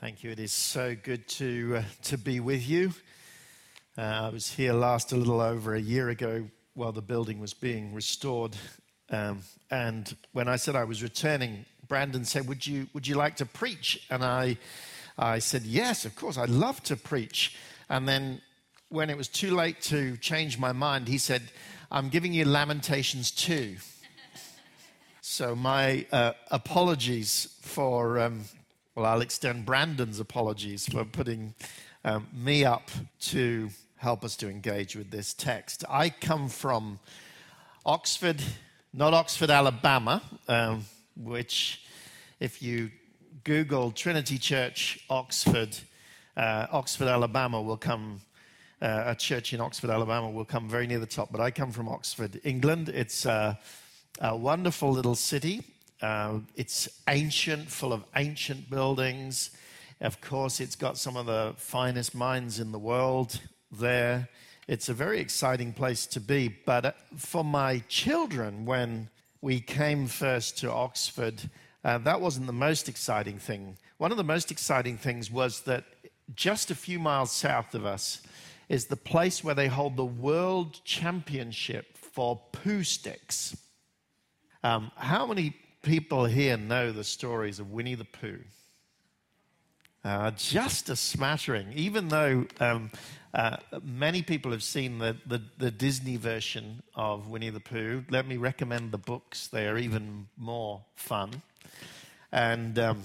Thank you. It is so good to uh, to be with you. Uh, I was here last a little over a year ago while the building was being restored, um, and when I said I was returning, Brandon said, "Would you would you like to preach?" And I I said, "Yes, of course. I'd love to preach." And then when it was too late to change my mind, he said, "I'm giving you Lamentations 2." so my uh, apologies for. Um, well, I'll extend Brandon's apologies for putting um, me up to help us to engage with this text. I come from Oxford, not Oxford, Alabama, um, which, if you Google Trinity Church, Oxford, uh, Oxford, Alabama, will come. Uh, a church in Oxford, Alabama, will come very near the top. But I come from Oxford, England. It's a wonderful little city. Uh, it's ancient, full of ancient buildings. Of course, it's got some of the finest mines in the world there. It's a very exciting place to be. But uh, for my children, when we came first to Oxford, uh, that wasn't the most exciting thing. One of the most exciting things was that just a few miles south of us is the place where they hold the world championship for Poohsticks. Um, how many people here know the stories of Winnie the Pooh? Uh, just a smattering, even though um, uh, many people have seen the, the, the, Disney version of Winnie the Pooh. Let me recommend the books, they are even more fun. And um,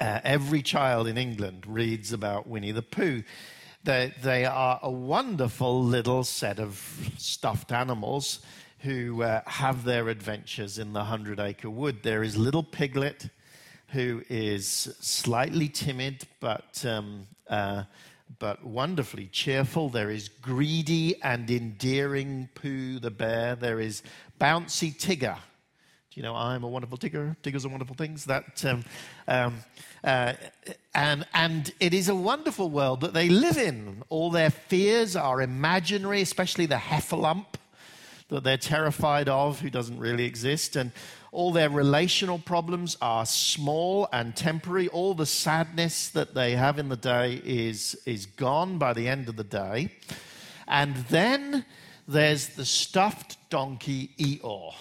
uh, every child in England reads about Winnie the Pooh. They, they are a wonderful little set of stuffed animals who uh, have their adventures in the Hundred Acre Wood. There is little Piglet, who is slightly timid but um, uh, but wonderfully cheerful. There is greedy and endearing Pooh the bear. There is bouncy Tigger. Do you know I'm a wonderful Tigger? Tiggers are wonderful things. That um, um, uh, and and it is a wonderful world that they live in. All their fears are imaginary, especially the heffalump that they're terrified of, who doesn't really exist. And all their relational problems are small and temporary. All the sadness that they have in the day is, is gone by the end of the day. And then there's the stuffed donkey Eeyore.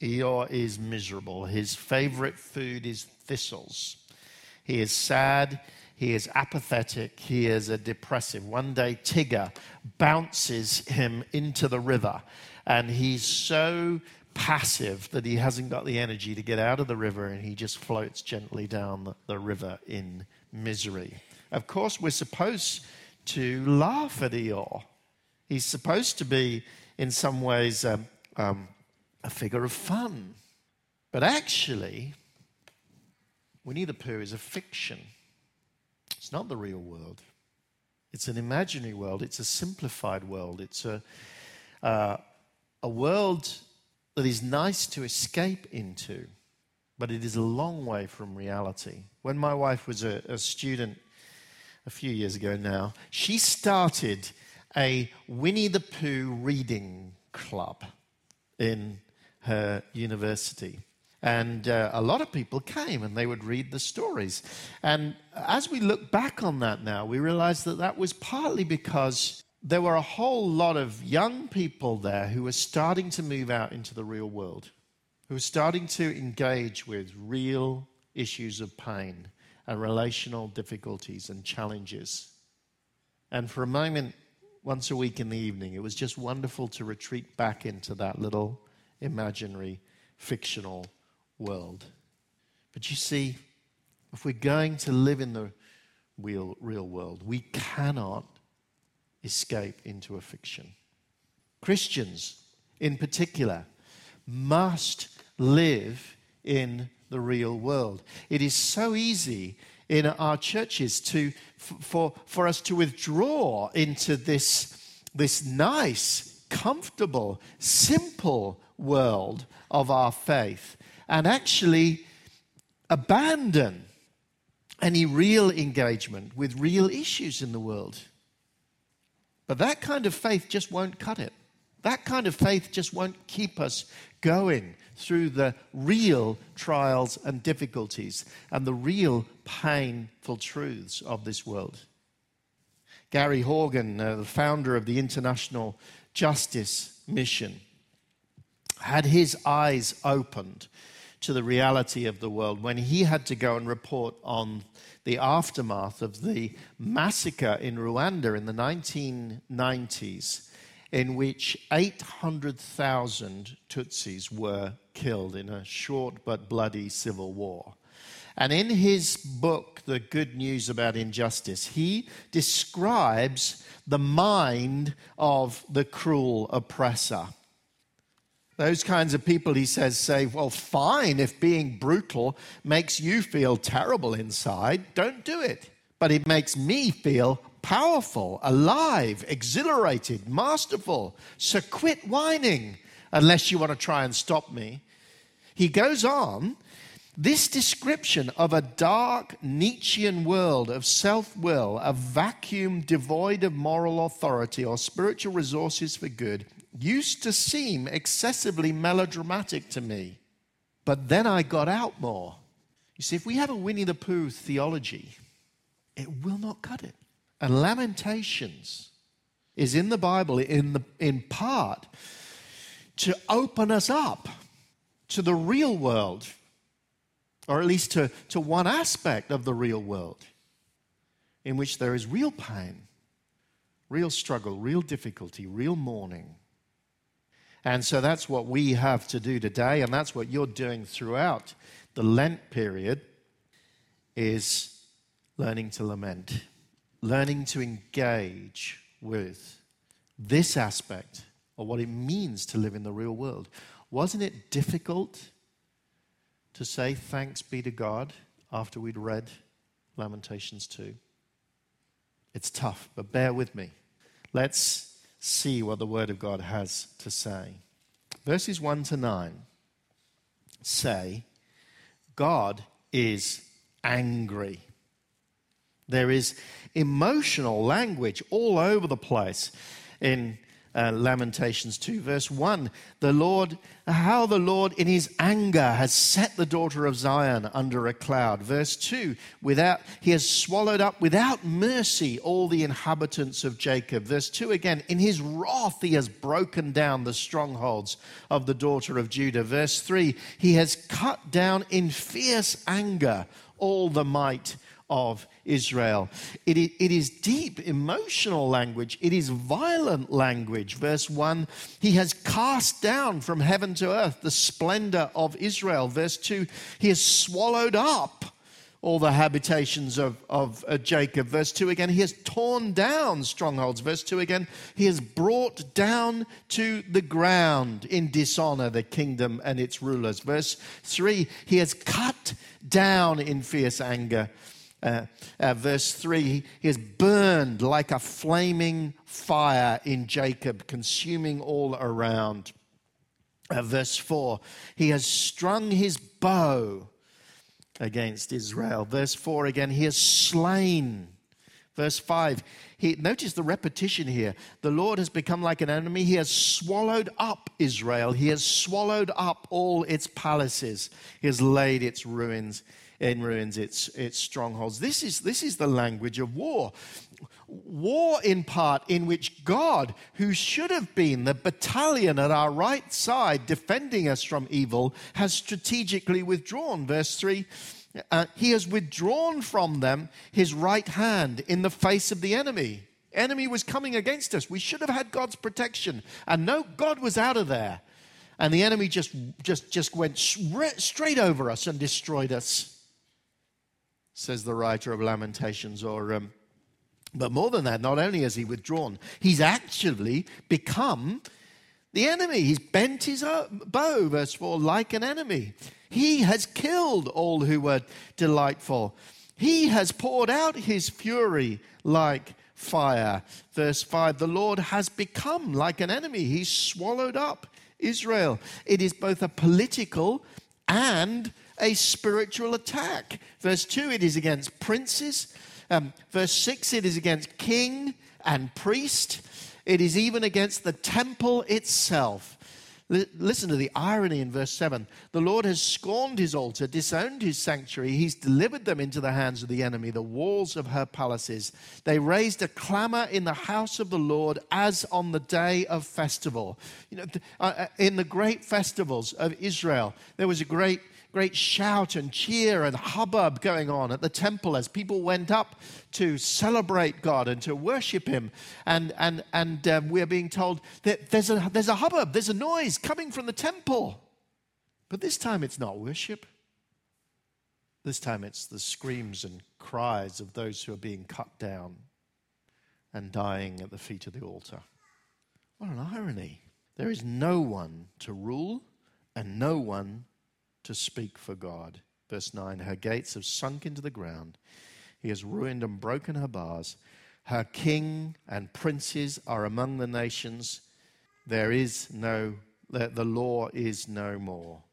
Eeyore is miserable. His favorite food is thistles. He is sad. He is apathetic. He is a depressive. One day, Tigger bounces him into the river, and he's so passive that he hasn't got the energy to get out of the river, and he just floats gently down the, river in misery. Of course, we're supposed to laugh at Eeyore. He's supposed to be, in some ways, um, um, a figure of fun. But actually, Winnie the Pooh is a fiction. It's not the real world. It's an imaginary world. It's a simplified world. It's a, uh, a world that is nice to escape into, but it is a long way from reality. When my wife was a, a student a few years ago now, she started a Winnie the Pooh reading club in her university. And uh, a lot of people came and they would read the stories. And as we look back on that now, we realize that that was partly because there were a whole lot of young people there who were starting to move out into the real world, who were starting to engage with real issues of pain and relational difficulties and challenges. And for a moment, once a week in the evening, it was just wonderful to retreat back into that little imaginary, fictional world. But you see, if we're going to live in the real, real world, we cannot escape into a fiction. Christians, in particular, must live in the real world. It is so easy in our churches to, for, for us to withdraw into this, this nice, comfortable, simple world of our faith and actually abandon any real engagement with real issues in the world. But that kind of faith just won't cut it. That kind of faith just won't keep us going through the real trials and difficulties and the real painful truths of this world. Gary Haugen, uh, the founder of the International Justice Mission, had his eyes opened to the reality of the world when he had to go and report on the aftermath of the massacre in Rwanda in the 1990s, in which 800,000 Tutsis were killed in a short but bloody civil war. And in his book, The Good News About Injustice, he describes the mind of the cruel oppressor. Those kinds of people, he says, say, well, fine, if being brutal makes you feel terrible inside, don't do it. But it makes me feel powerful, alive, exhilarated, masterful. So quit whining unless you want to try and stop me. He goes on this description of a dark Nietzschean world of self will, a vacuum devoid of moral authority or spiritual resources for good, used to seem excessively melodramatic to me. But then I got out more. You see, if we have a Winnie the Pooh theology, it will not cut it. And Lamentations is in the Bible in, the, in part to open us up to the real world or at least to, to one aspect of the real world in which there is real pain, real struggle, real difficulty, real mourning. And so that's what we have to do today, and that's what you're doing throughout the Lent period is learning to lament, learning to engage with this aspect of what it means to live in the real world. Wasn't it difficult to say thanks be to God after we'd read Lamentations 2. It's tough, but bear with me. Let's see what the Word of God has to say. Verses 1 to 9 say, God is angry. There is emotional language all over the place in uh, Lamentations 2, verse 1. The Lord, how the Lord in his anger has set the daughter of Zion under a cloud. Verse 2, without, he has swallowed up without mercy all the inhabitants of Jacob. Verse 2 again, in his wrath he has broken down the strongholds of the daughter of Judah. Verse 3, he has cut down in fierce anger all the might of Israel. It, it is deep emotional language, it is violent language. Verse 1 He has cast down from heaven to earth the splendor of Israel. Verse 2 He has swallowed up all the habitations of, of uh, Jacob. Verse 2 again, he has torn down strongholds. Verse 2 again, he has brought down to the ground in dishonor the kingdom and its rulers. Verse 3, he has cut down in fierce anger uh, uh, verse 3 he is burned like a flaming fire in Jacob, consuming all around. Uh, verse 4 he has strung his bow against Israel. Verse 4 again, he has slain. Verse 5, he, notice the repetition here. The Lord has become like an enemy. He has swallowed up Israel. He has swallowed up all its palaces. He has laid its ruins in ruins its, its strongholds. This is, this is the language of war. War, in part, in which God, who should have been the battalion at our right side defending us from evil, has strategically withdrawn. Verse 3 uh, He has withdrawn from them his right hand in the face of the enemy. Enemy was coming against us. We should have had God's protection. And no, God was out of there and the enemy just just just went straight over us and destroyed us says the writer of Lamentations. Or, um, but more than that, not only has he withdrawn, he's actually become the enemy. He's bent his uh, bow, verse 4, like an enemy. He has killed all who were delightful. He has poured out his fury like fire. Verse 5 The Lord has become like an enemy. He's swallowed up Israel. It is both a political and a spiritual attack. Verse 2, it is against princes. Um, verse 6, it is against king and priest. it is even against the temple itself. Listen to the irony in verse 7. The Lord has scorned his altar, disowned his sanctuary. He's delivered them into the hands of the enemy, the walls of her palaces. They raised a clamor in the house of the Lord as on the day of festival. You know, uh, uh, in the great festivals of Israel, there was a great great shout and cheer and hubbub going on at the temple as people went up to celebrate God and to worship Him. And, and, and um, we're being told that there's a, there's a hubbub, there's a noise coming from the temple. But this time it's not worship. This time it's the screams and cries of those who are being cut down and dying at the feet of the altar. What an irony. There is no one to rule and no one to speak for God. Verse 9 Her gates have sunk into the ground, he has ruined and broken her bars. Her king and princes are among the nations. There is no, the law is no more.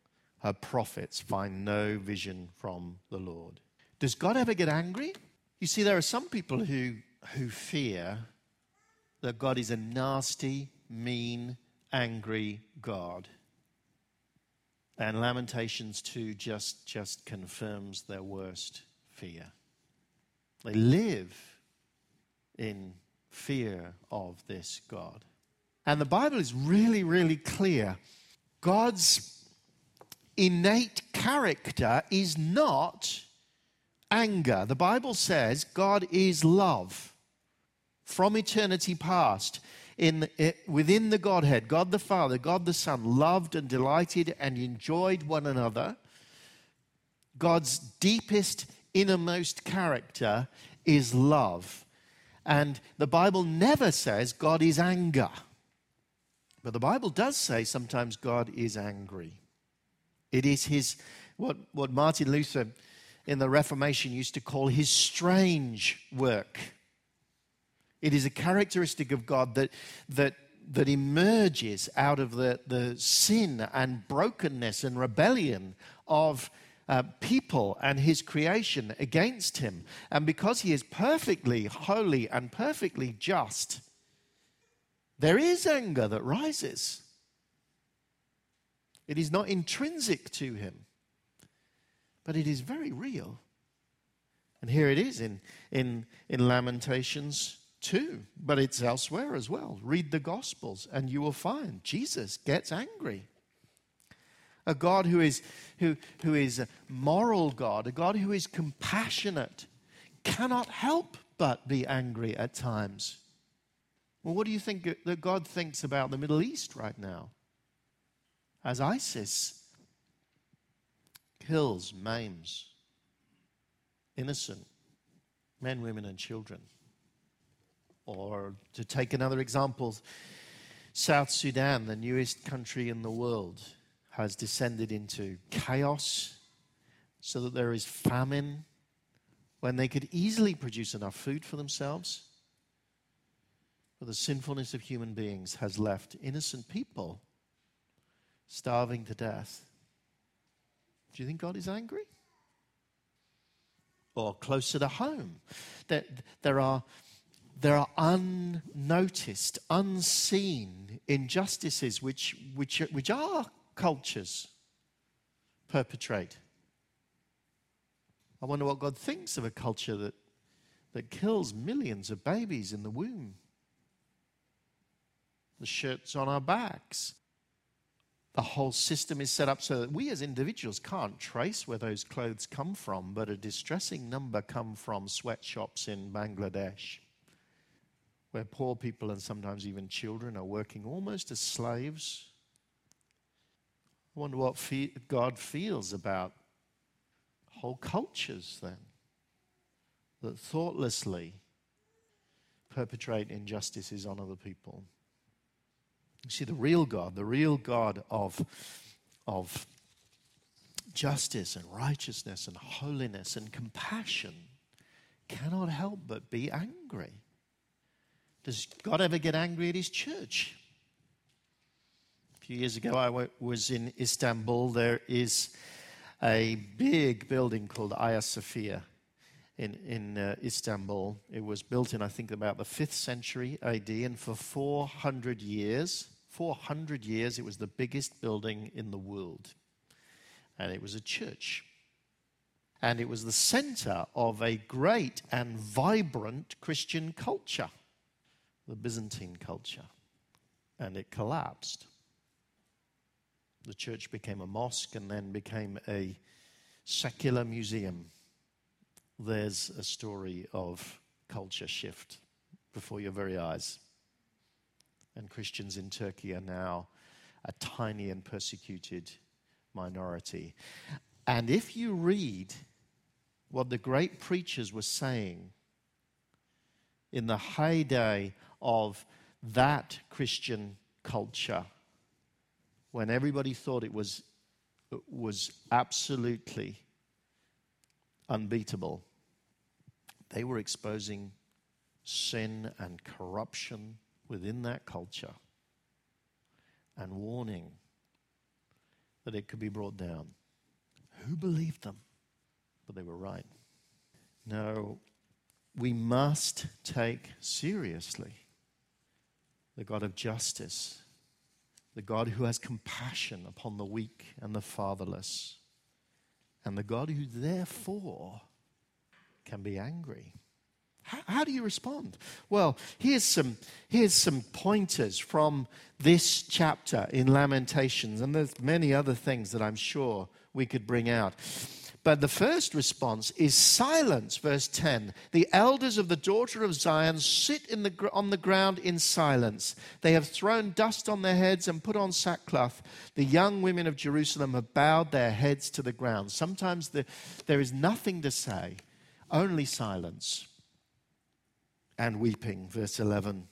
Her prophets find no vision from the Lord. Does God ever get angry? You see, there are some people who, who fear that God is a nasty, mean, angry God. And Lamentations 2 just, just confirms their worst fear. They live in fear of this God. And the Bible is really, really clear. God's innate character is not anger. The Bible says God is love from eternity past in, within the Godhead, God the Father, God the Son, loved and delighted and enjoyed one another. God's deepest, innermost character is love. And the Bible never says God is anger. But the Bible does say sometimes God is angry. It is his, what, what Martin Luther in the Reformation used to call his strange work. It is a characteristic of God that, that, that emerges out of the, the sin and brokenness and rebellion of uh, people and his creation against him. And because he is perfectly holy and perfectly just, there is anger that rises. It is not intrinsic to him, but it is very real. And here it is in, in, in Lamentations too, but it's elsewhere as well. Read the Gospels and you will find Jesus gets angry. A God who is, who, who is a moral God, a God who is compassionate, cannot help but be angry at times. Well, what do you think that God thinks about the Middle East right now? As ISIS kills, maims innocent men, women, and children. Or to take another example, South Sudan, the newest country in the world, has descended into chaos so that there is famine when they could easily produce enough food for themselves. But the sinfulness of human beings has left innocent people starving to death. Do you think God is angry? Or closer to home, that there are there are unnoticed, unseen injustices which, which, which our cultures perpetrate. I wonder what God thinks of a culture that, that kills millions of babies in the womb. The shirts on our backs. The whole system is set up so that we as individuals can't trace where those clothes come from, but a distressing number come from sweatshops in Bangladesh where poor people and sometimes even children are working almost as slaves. I wonder what fe- God feels about whole cultures then that thoughtlessly perpetrate injustices on other people. You see, the real God, the real God of, of justice and righteousness and holiness and compassion cannot help but be angry. Does God ever get angry at his church? A few years ago, I was in Istanbul. There is a big building called Hagia Sophia. in, in uh, Istanbul. It was built in, I think, about the 5th century AD, and for 400 years, 400 years, it was the biggest building in the world. And it was a church. And it was the center of a great and vibrant Christian culture, the Byzantine culture. And it collapsed. The church became a mosque and then became a secular museum there's a story of culture shift before your very eyes. And Christians in Turkey are now a tiny and persecuted minority. And if you read what the great preachers were saying in the heyday of that Christian culture, when everybody thought it was, was absolutely unbeatable, they were exposing sin and corruption within that culture and warning that it could be brought down. Who believed them? But they were right. No, we must take seriously the God of justice, the God who has compassion upon the weak and the fatherless, and the God who therefore can be angry. How, how, do you respond? Well, here's some, here's some pointers from this chapter in Lamentations, and there's many other things that I'm sure we could bring out. But the first response is silence, verse 10. The elders of the daughter of Zion sit the, on the ground in silence. They have thrown dust on their heads and put on sackcloth. The young women of Jerusalem have bowed their heads to the ground. Sometimes the, there is nothing to say only silence and weeping. Verse 11.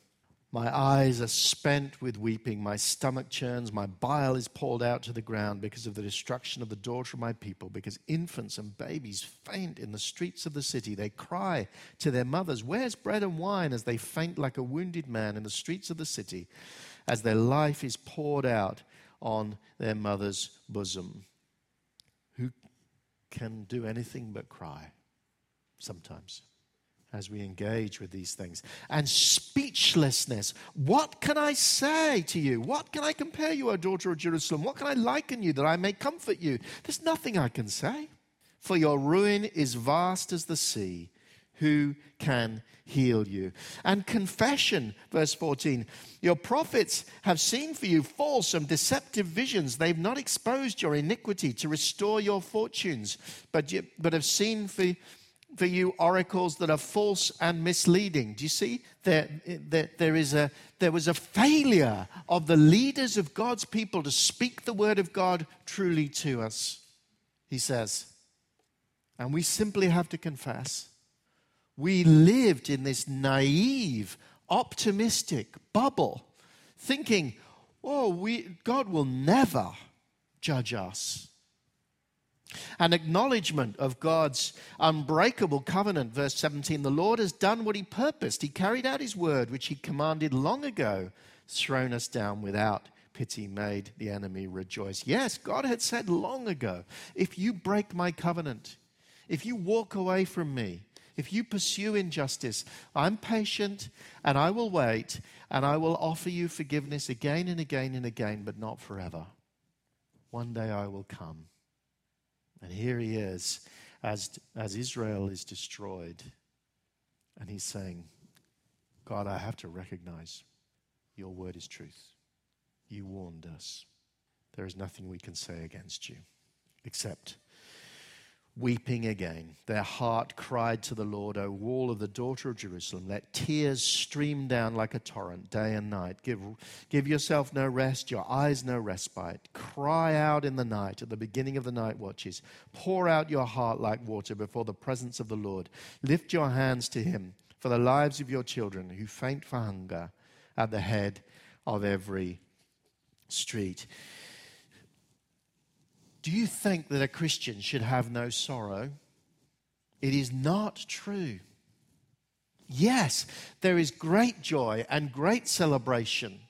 My eyes are spent with weeping, my stomach churns, my bile is poured out to the ground because of the destruction of the daughter of my people, because infants and babies faint in the streets of the city. They cry to their mothers, Where's bread and wine? as they faint like a wounded man in the streets of the city, as their life is poured out on their mother's bosom. Who can do anything but cry? sometimes as we engage with these things. And speechlessness. What can I say to you? What can I compare you, O daughter of Jerusalem? What can I liken you that I may comfort you? There's nothing I can say. For your ruin is vast as the sea. Who can heal you? And confession, verse 14. Your prophets have seen for you false and deceptive visions. They've not exposed your iniquity to restore your fortunes, but, you, but have seen for for you oracles that are false and misleading. Do you see? There, there, there, is a, there was a failure of the leaders of God's people to speak the word of God truly to us, he says. And we simply have to confess. We lived in this naive, optimistic bubble, thinking, oh, we, God will never judge us. An acknowledgement of God's unbreakable covenant. Verse 17 The Lord has done what he purposed. He carried out his word, which he commanded long ago, thrown us down without pity, made the enemy rejoice. Yes, God had said long ago if you break my covenant, if you walk away from me, if you pursue injustice, I'm patient and I will wait and I will offer you forgiveness again and again and again, but not forever. One day I will come and here he is as, as Israel is destroyed. And he's saying, God, I have to recognize your word is truth. You warned us. There is nothing we can say against you except weeping again. Their heart cried to the Lord, O wall of the daughter of Jerusalem. Let tears stream down like a torrent day and night. Give, give yourself no rest, your eyes no respite. Cry out in the night, at the beginning of the night watches. Pour out your heart like water before the presence of the Lord. Lift your hands to him for the lives of your children who faint for hunger at the head of every street. Do you think that a Christian should have no sorrow? It is not true. Yes, there is great joy and great celebration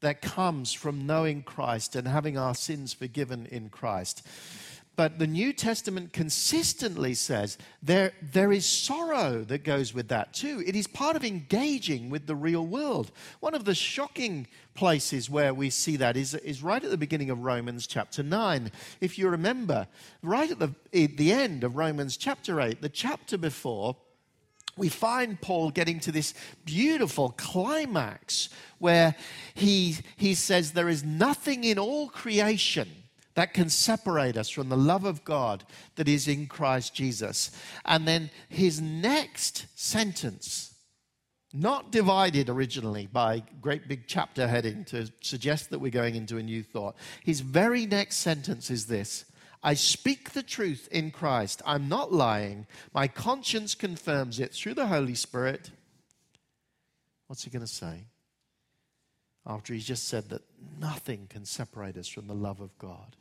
that comes from knowing Christ and having our sins forgiven in Christ. But the New Testament consistently says there, there is sorrow that goes with that too. It is part of engaging with the real world. One of the shocking places where we see that is, is right at the beginning of Romans chapter 9. If you remember, right at the, at the end of Romans chapter 8, the chapter before, we find Paul getting to this beautiful climax where he, he says, There is nothing in all creation that can separate us from the love of God that is in Christ Jesus. And then his next sentence, not divided originally by great big chapter heading to suggest that we're going into a new thought. His very next sentence is this I speak the truth in Christ. I'm not lying. My conscience confirms it through the Holy Spirit. What's he going to say? After he's just said that nothing can separate us from the love of God.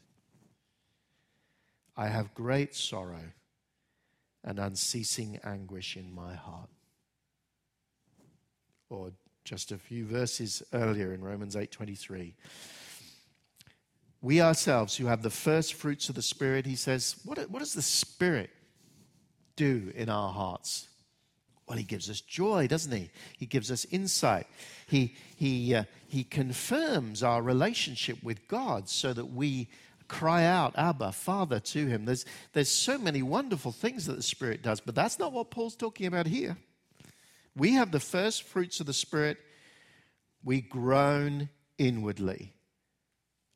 I have great sorrow and unceasing anguish in my heart. Or just a few verses earlier in Romans 8:23. We ourselves who have the first fruits of the Spirit, he says, what, what does the Spirit do in our hearts? Well, he gives us joy, doesn't he? He gives us insight. He, he, uh, he confirms our relationship with God so that we cry out, Abba, Father, to Him. There's, there's so many wonderful things that the Spirit does, but that's not what Paul's talking about here. We have the first fruits of the Spirit. We groan inwardly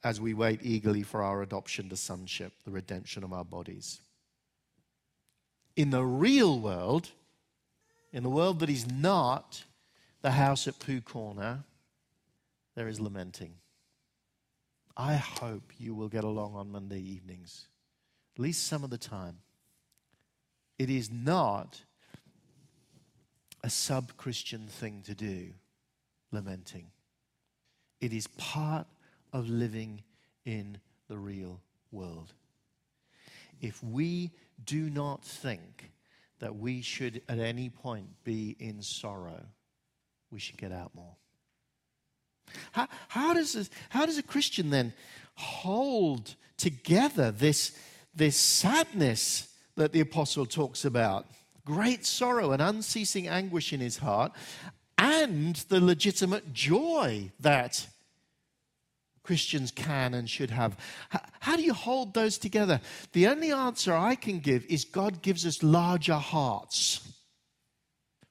as we wait eagerly for our adoption to sonship, the redemption of our bodies. In the real world, in the world that is not the house at Pooh Corner, there is lamenting. I hope you will get along on Monday evenings, at least some of the time. It is not a sub Christian thing to do, lamenting. It is part of living in the real world. If we do not think that we should at any point be in sorrow, we should get out more. How, how, does, this, how does a Christian then hold together this, this sadness that the apostle talks about? Great sorrow and unceasing anguish in his heart, and the legitimate joy that Christians can and should have. How, how, do you hold those together? The only answer I can give is God gives us larger hearts.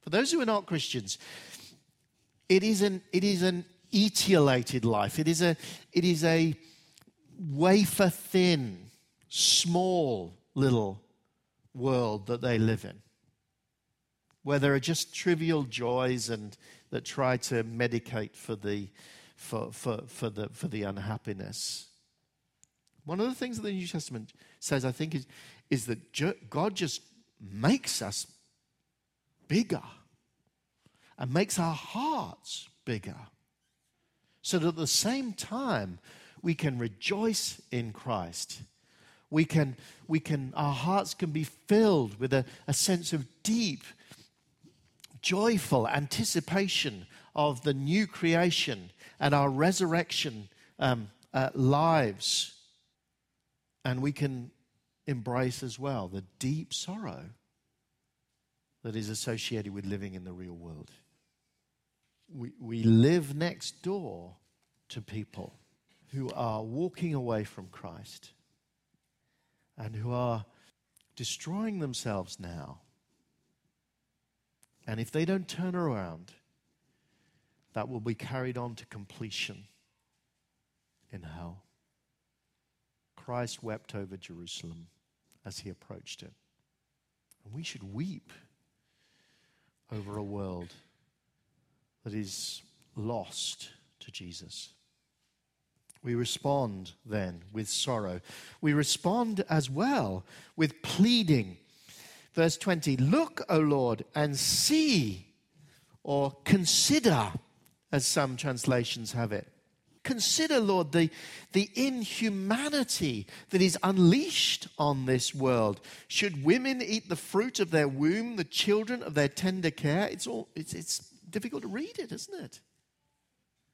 For those who are not Christians, it is an, it is an etiolated life. It is a, it is a wafer thin, small little world that they live in, where there are just trivial joys and that try to medicate for the, for, for, for the, for the unhappiness. One of the things that the New Testament says, I think, is, is that God just makes us bigger and makes our hearts bigger so that at the same time we can rejoice in Christ. We can, we can, our hearts can be filled with a, a sense of deep, joyful anticipation of the new creation and our resurrection um, uh, lives. And we can embrace as well the deep sorrow that is associated with living in the real world we, we live next door to people who are walking away from Christ and who are destroying themselves now. And if they don't turn around, that will be carried on to completion in hell. Christ wept over Jerusalem as he approached it. And we should weep over a world that is lost to Jesus. We respond then with sorrow. We respond as well with pleading. Verse 20 Look, O Lord, and see, or consider, as some translations have it. Consider, Lord, the, the inhumanity that is unleashed on this world. Should women eat the fruit of their womb, the children of their tender care? It's, all, it's, it's difficult to read it, isn't it?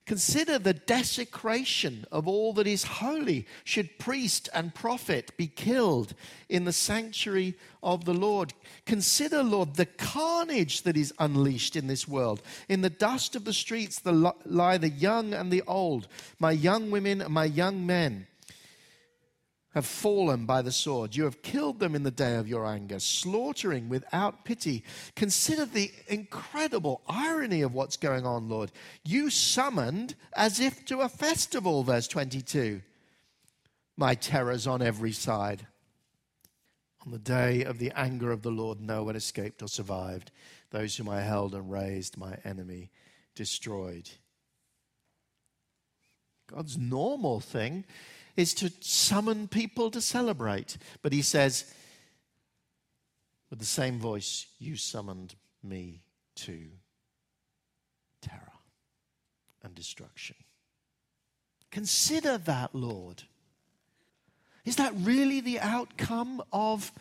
Consider the desecration of all that is holy. Should priest and prophet be killed in the sanctuary of the Lord? Consider, Lord, the carnage that is unleashed in this world. In the dust of the streets lie the young and the old, my young women and my young men have fallen by the sword. You have killed them in the day of your anger, slaughtering without pity. Consider the incredible irony of what's going on, Lord. You summoned as if to a festival, verse 22. My terrors on every side. On the day of the anger of the Lord, no one escaped or survived. Those whom I held and raised, my enemy destroyed. God's normal thing is to summon people to celebrate. But he says, with the same voice, you summoned me to terror and destruction. Consider that, Lord. Is that really the outcome of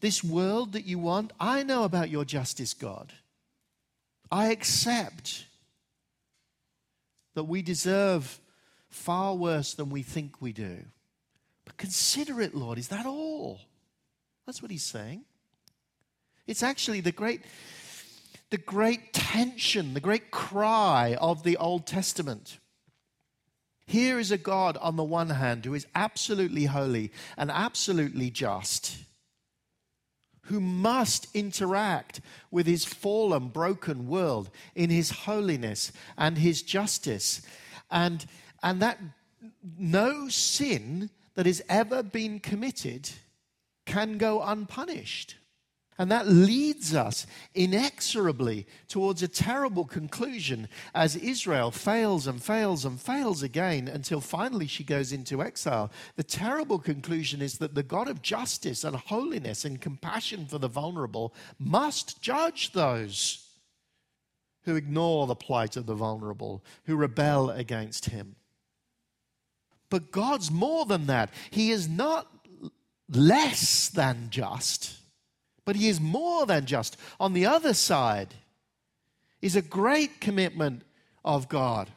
this world that you want? I know about your justice, God. I accept that we deserve far worse than we think we do. But consider it, Lord. Is that all? That's what he's saying. It's actually the great, the great tension, the great cry of the Old Testament. Here is a God, on the one hand, who is absolutely holy and absolutely just, who must interact with his fallen, broken world in his holiness and his justice. And and that no sin that has ever been committed can go unpunished. And that leads us inexorably towards a terrible conclusion as Israel fails and fails and fails again until finally she goes into exile. The terrible conclusion is that the God of justice and holiness and compassion for the vulnerable must judge those who ignore the plight of the vulnerable, who rebel against him. But God's more than that. He is not less than just, but He is more than just. On the other side is a great commitment of God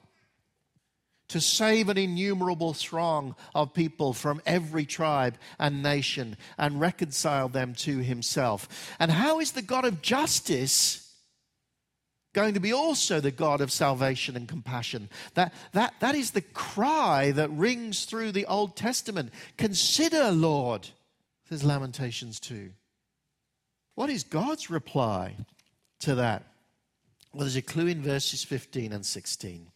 to save an innumerable throng of people from every tribe and nation and reconcile them to Himself. And how is the God of justice? Going to be also the God of salvation and compassion. That, that, that is the cry that rings through the Old Testament. Consider, Lord, says Lamentations 2. What is God's reply to that? Well, there's a clue in verses 15 and 16.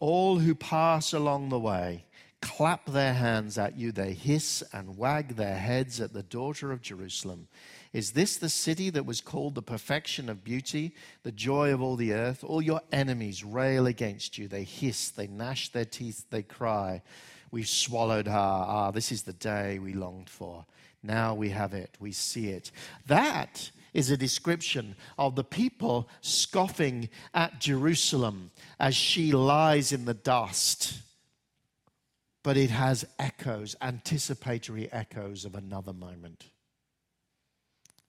All who pass along the way clap their hands at you, they hiss and wag their heads at the daughter of Jerusalem. Is this the city that was called the perfection of beauty, the joy of all the earth? All your enemies rail against you. They hiss, they gnash their teeth, they cry. We've swallowed her. Ah, this is the day we longed for. Now we have it, we see it. That is a description of the people scoffing at Jerusalem as she lies in the dust. But it has echoes, anticipatory echoes of another moment.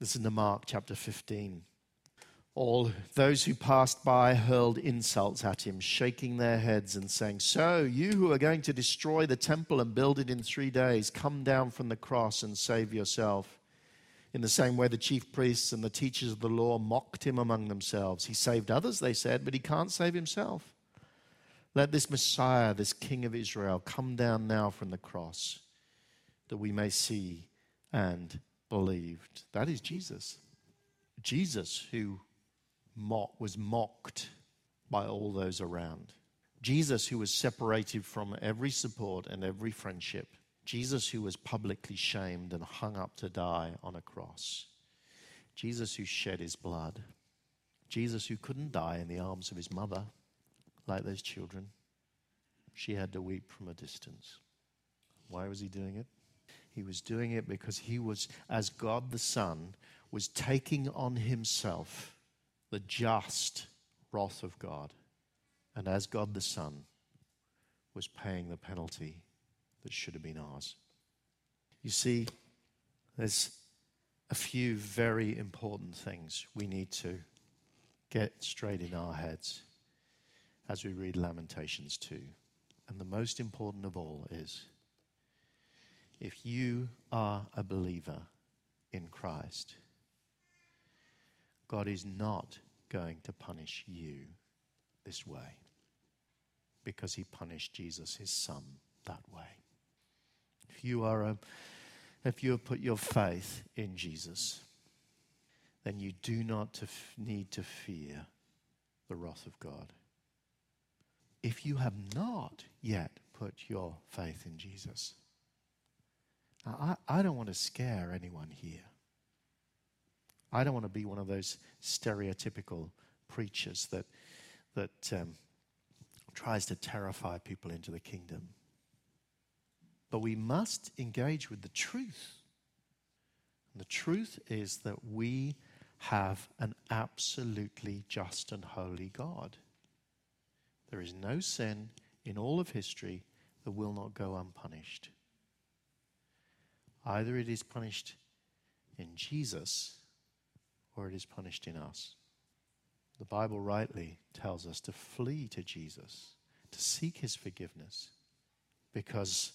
Listen to Mark chapter 15. All those who passed by hurled insults at him, shaking their heads and saying, So, you who are going to destroy the temple and build it in three days, come down from the cross and save yourself. In the same way, the chief priests and the teachers of the law mocked him among themselves. He saved others, they said, but he can't save himself. Let this Messiah, this King of Israel, come down now from the cross that we may see and believed. That is Jesus. Jesus who mock, was mocked by all those around. Jesus who was separated from every support and every friendship. Jesus who was publicly shamed and hung up to die on a cross. Jesus who shed his blood. Jesus who couldn't die in the arms of his mother like those children. She had to weep from a distance. Why was he doing it? He was doing it because he was, as God the Son, was taking on himself the just wrath of God. And as God the Son, was paying the penalty that should have been ours. You see, there's a few very important things we need to get straight in our heads. as we read Lamentations 2. And the most important of all is if you are a believer in Christ, God is not going to punish you this way because he punished Jesus, his son, that way. If you are a, if you have put your faith in Jesus, then you do not to f- need to fear the wrath of God. If you have not yet put your faith in Jesus, I, I don't want to scare anyone here. I don't want to be one of those stereotypical preachers that, that um, tries to terrify people into the kingdom. But we must engage with the truth. And the truth is that we have an absolutely just and holy God. There is no sin in all of history that will not go unpunished. Either it is punished in Jesus or it is punished in us. The Bible rightly tells us to flee to Jesus, to seek his forgiveness, because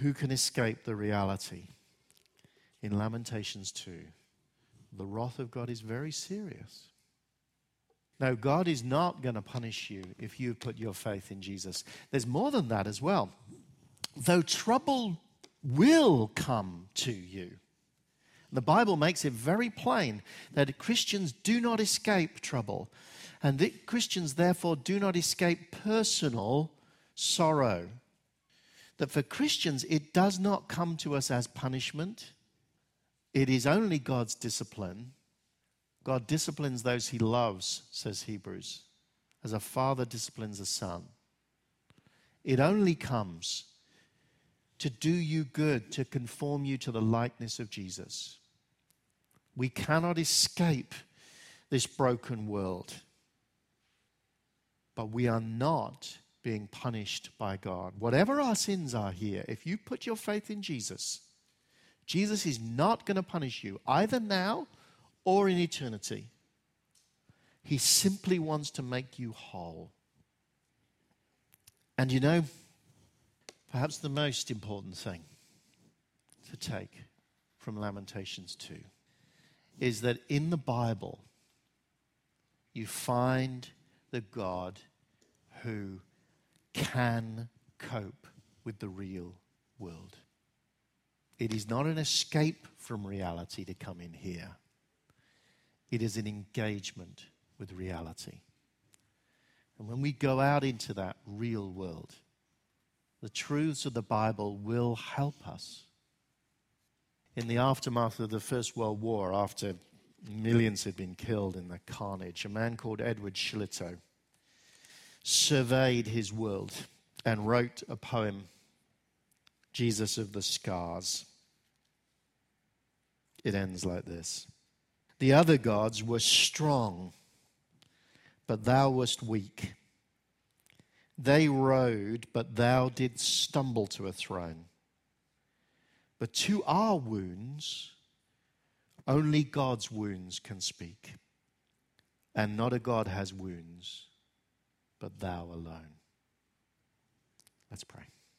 who can escape the reality? In Lamentations 2, the wrath of God is very serious. No, God is not going to punish you if you put your faith in Jesus. There's more than that as well. Though trouble will come to you. The Bible makes it very plain that Christians do not escape trouble, and that Christians therefore do not escape personal sorrow. That for Christians, it does not come to us as punishment, it is only God's discipline. God disciplines those he loves, says Hebrews, as a father disciplines a son. It only comes to do you good, to conform you to the likeness of Jesus. We cannot escape this broken world, but we are not being punished by God. Whatever our sins are here, if you put your faith in Jesus, Jesus is not going to punish you either now or in eternity. He simply wants to make you whole. And you know, perhaps the most important thing to take from Lamentations 2 is that in the Bible, you find the God who can cope with the real world. It is not an escape from reality to come in here, it is an engagement with reality. And when we go out into that real world, the truths of the Bible will help us. In the aftermath of the First World War, after millions had been killed in the carnage, a man called Edward Shillito surveyed his world and wrote a poem, Jesus of the Scars. It ends like this The other gods were strong, but thou wast weak. They rode, but thou didst stumble to a throne. But to our wounds, only God's wounds can speak. And not a God has wounds, but thou alone. Let's pray.